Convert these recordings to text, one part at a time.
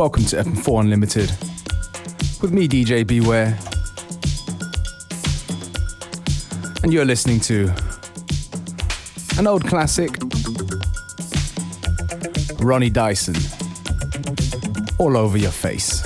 Welcome to FM4 Unlimited with me, DJ Beware. And you're listening to an old classic, Ronnie Dyson, all over your face.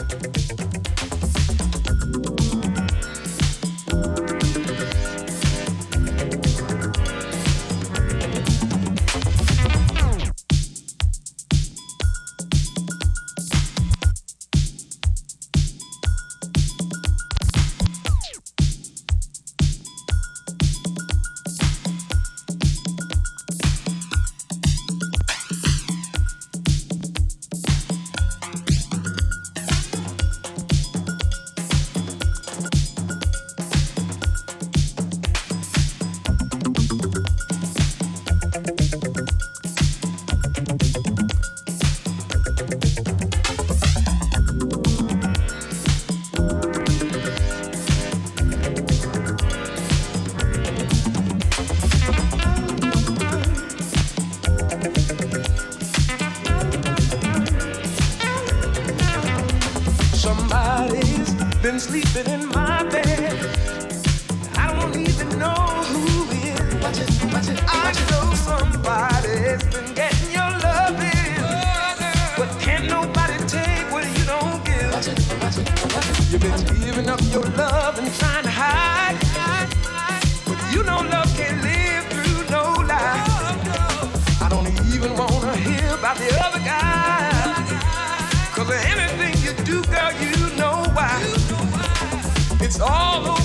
It's all over.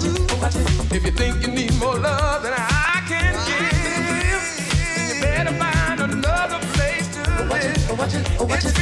Sleeping more love than I can give, better find don't even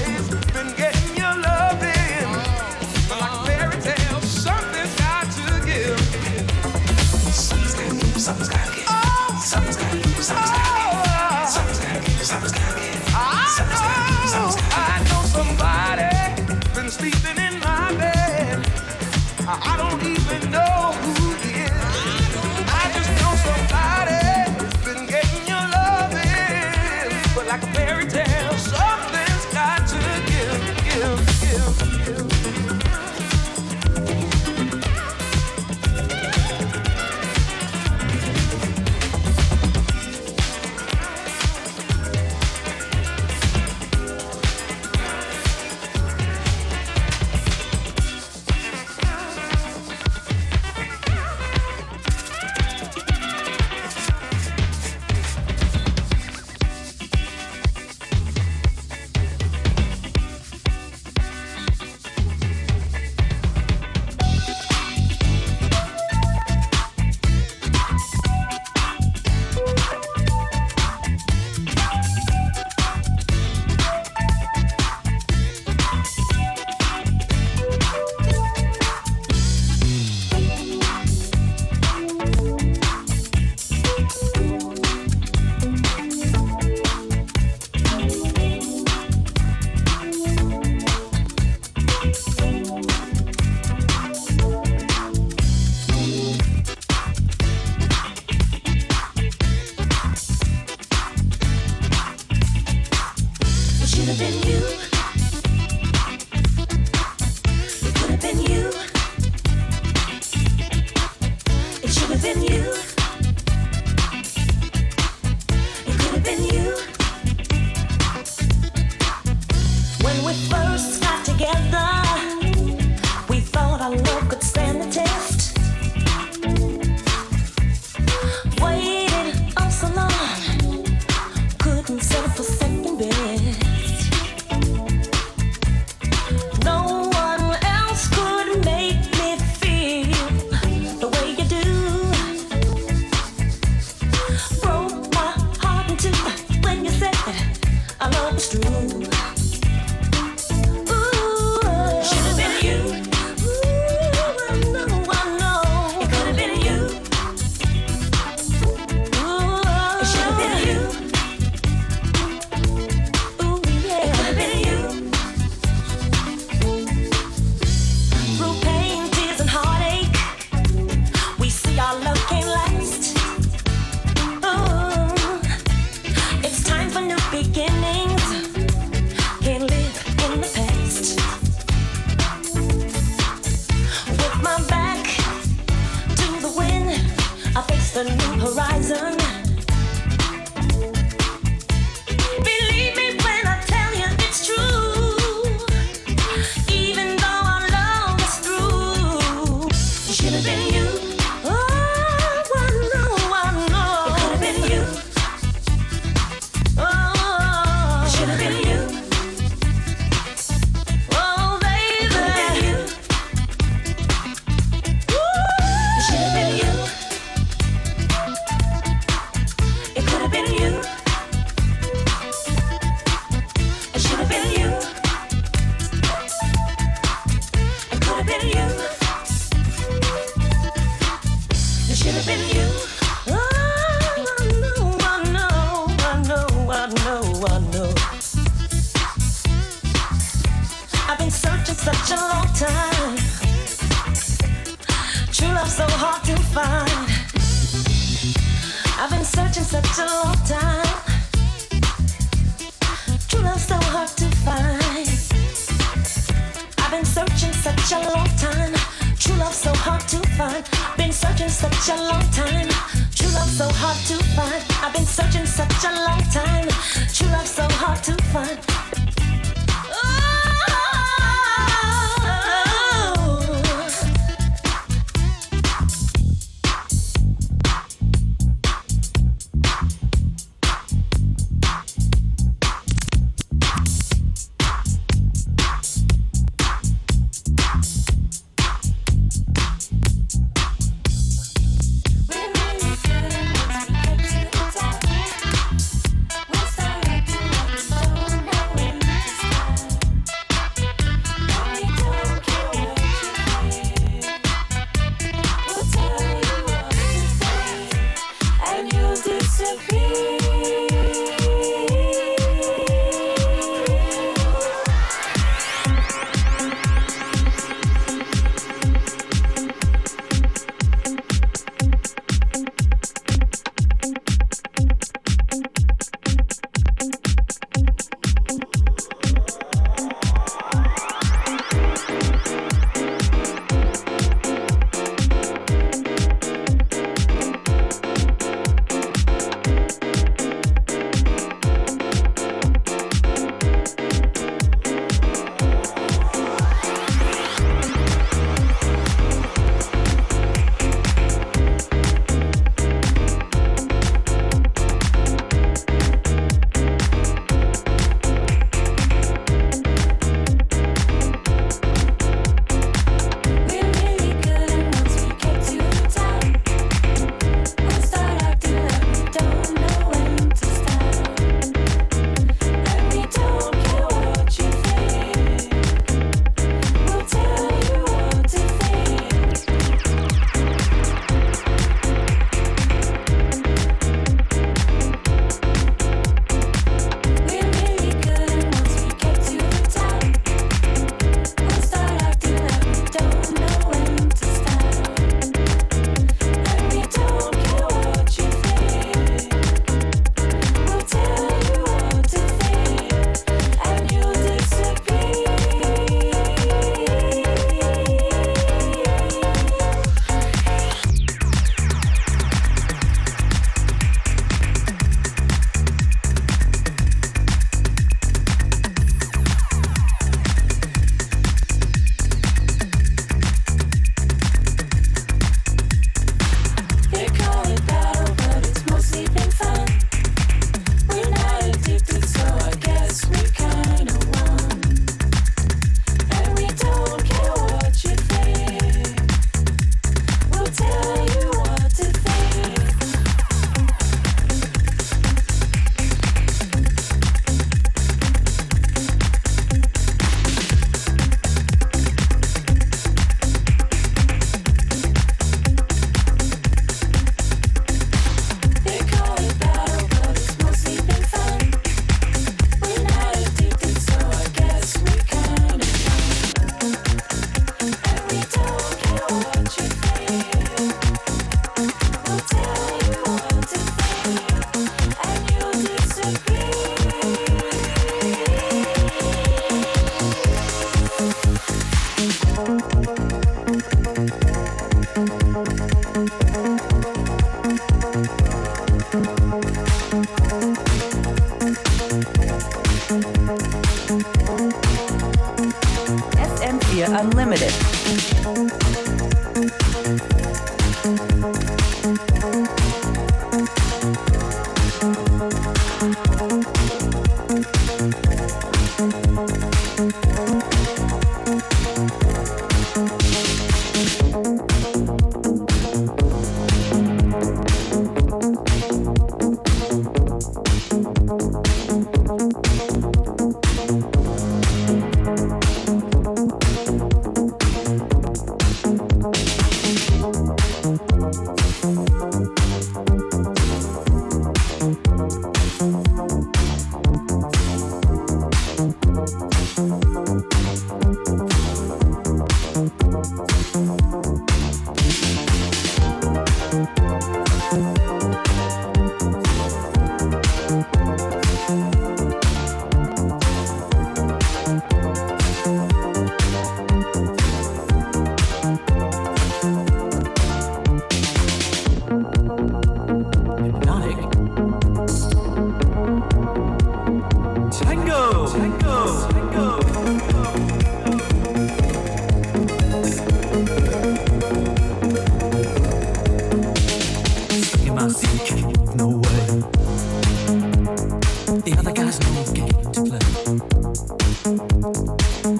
The other guys know the game to play.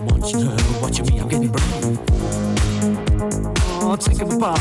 Watch her, watching me, I'm getting brave. Oh, take him apart,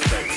ready to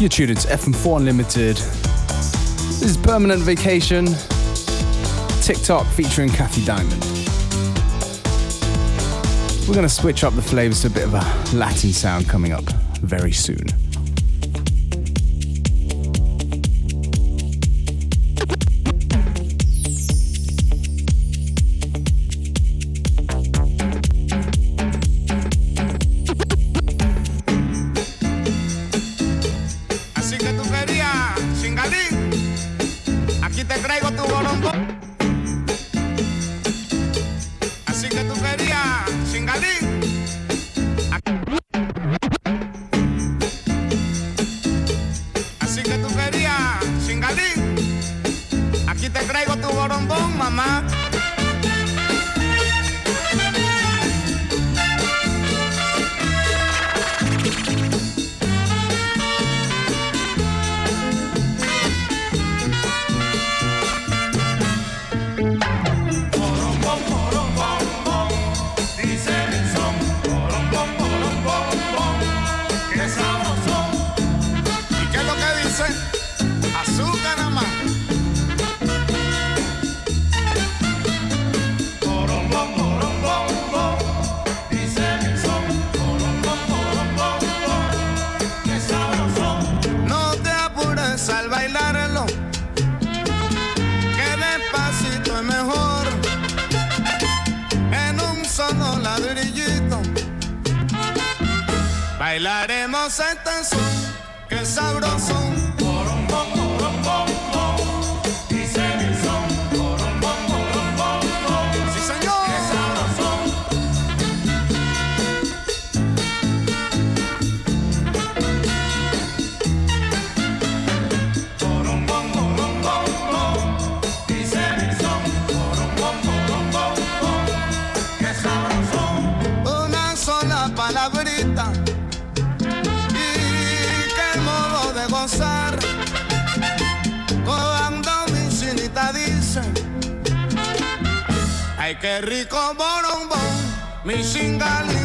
You're tuned to FM4 Unlimited. This is Permanent Vacation, TikTok featuring Kathy Diamond. We're going to switch up the flavors to a bit of a Latin sound coming up very soon. Qué rico borombón, mi singalín.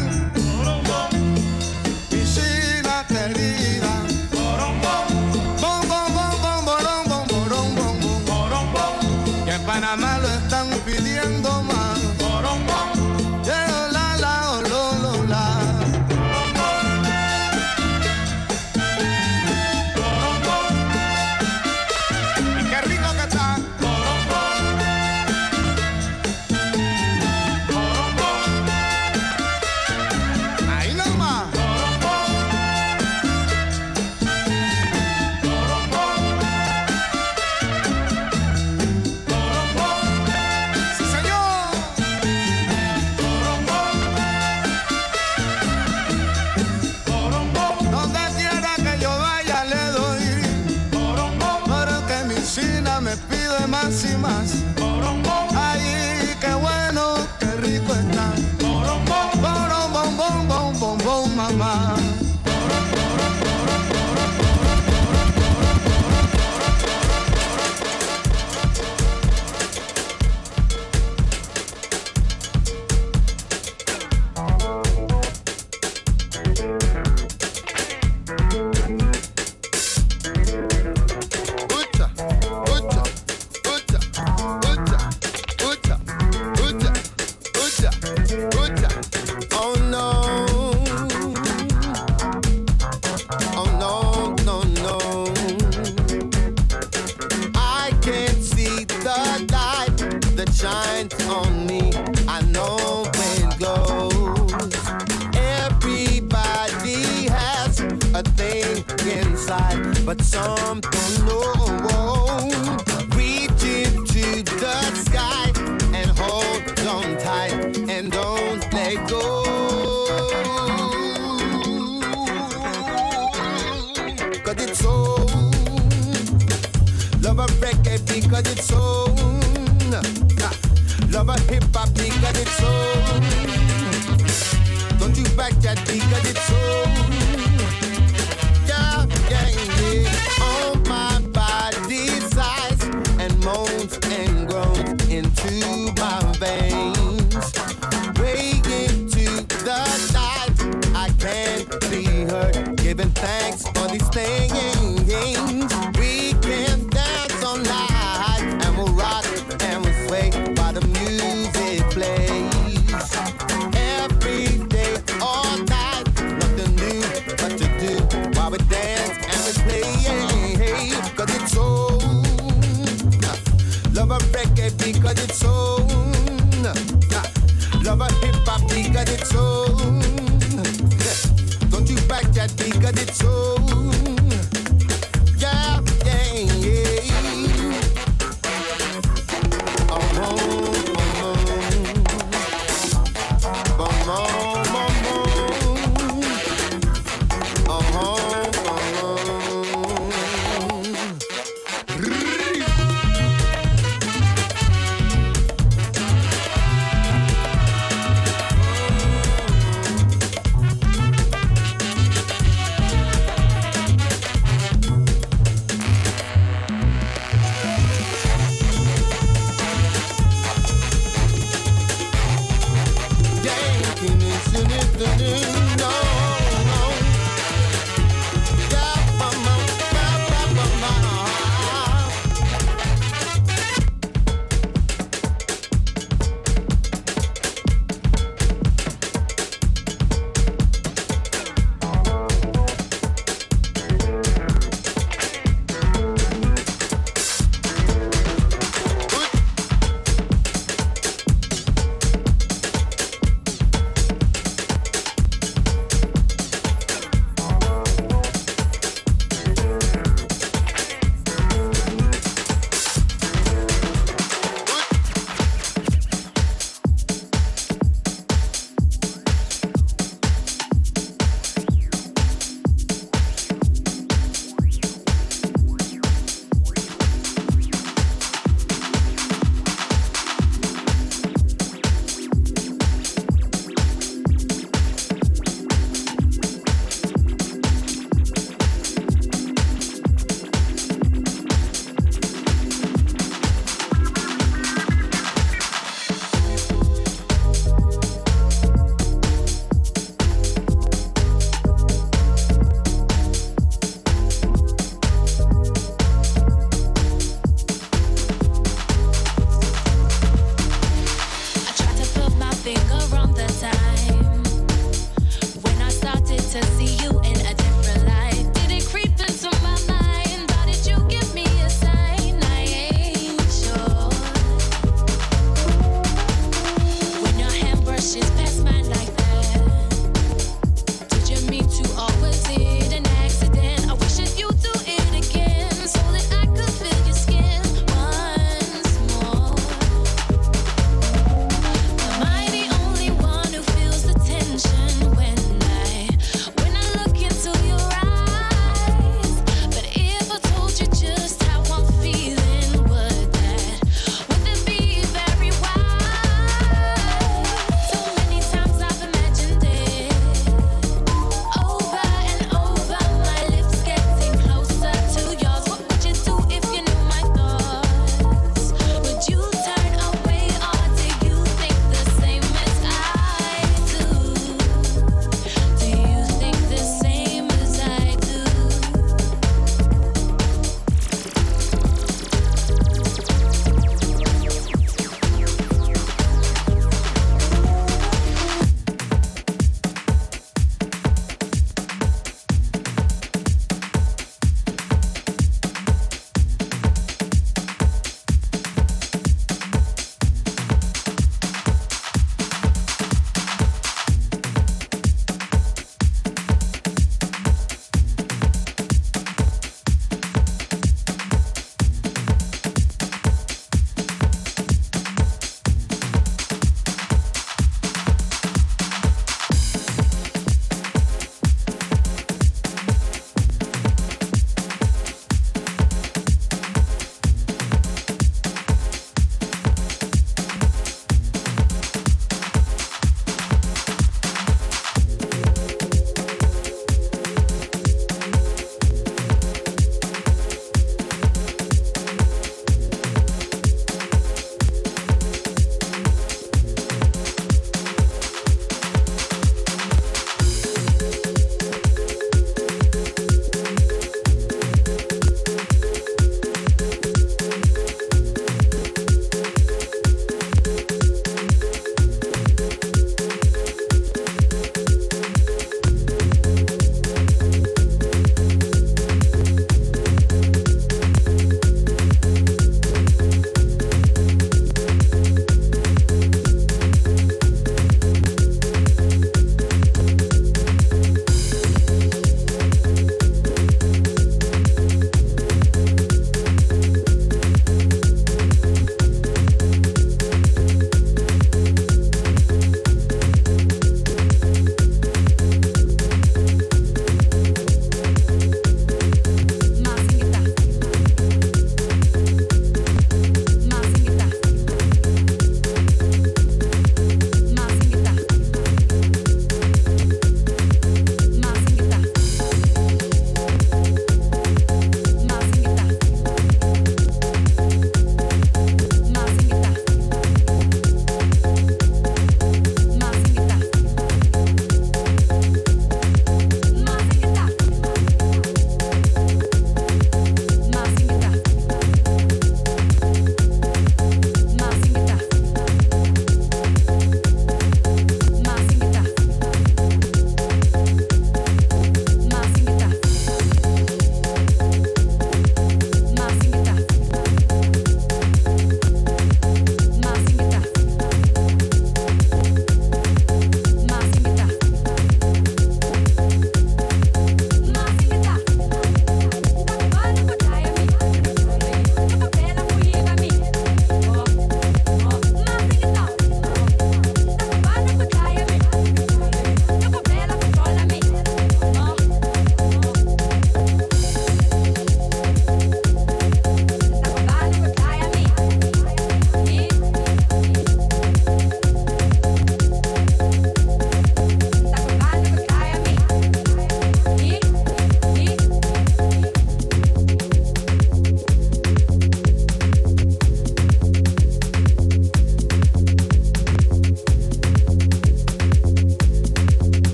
It's so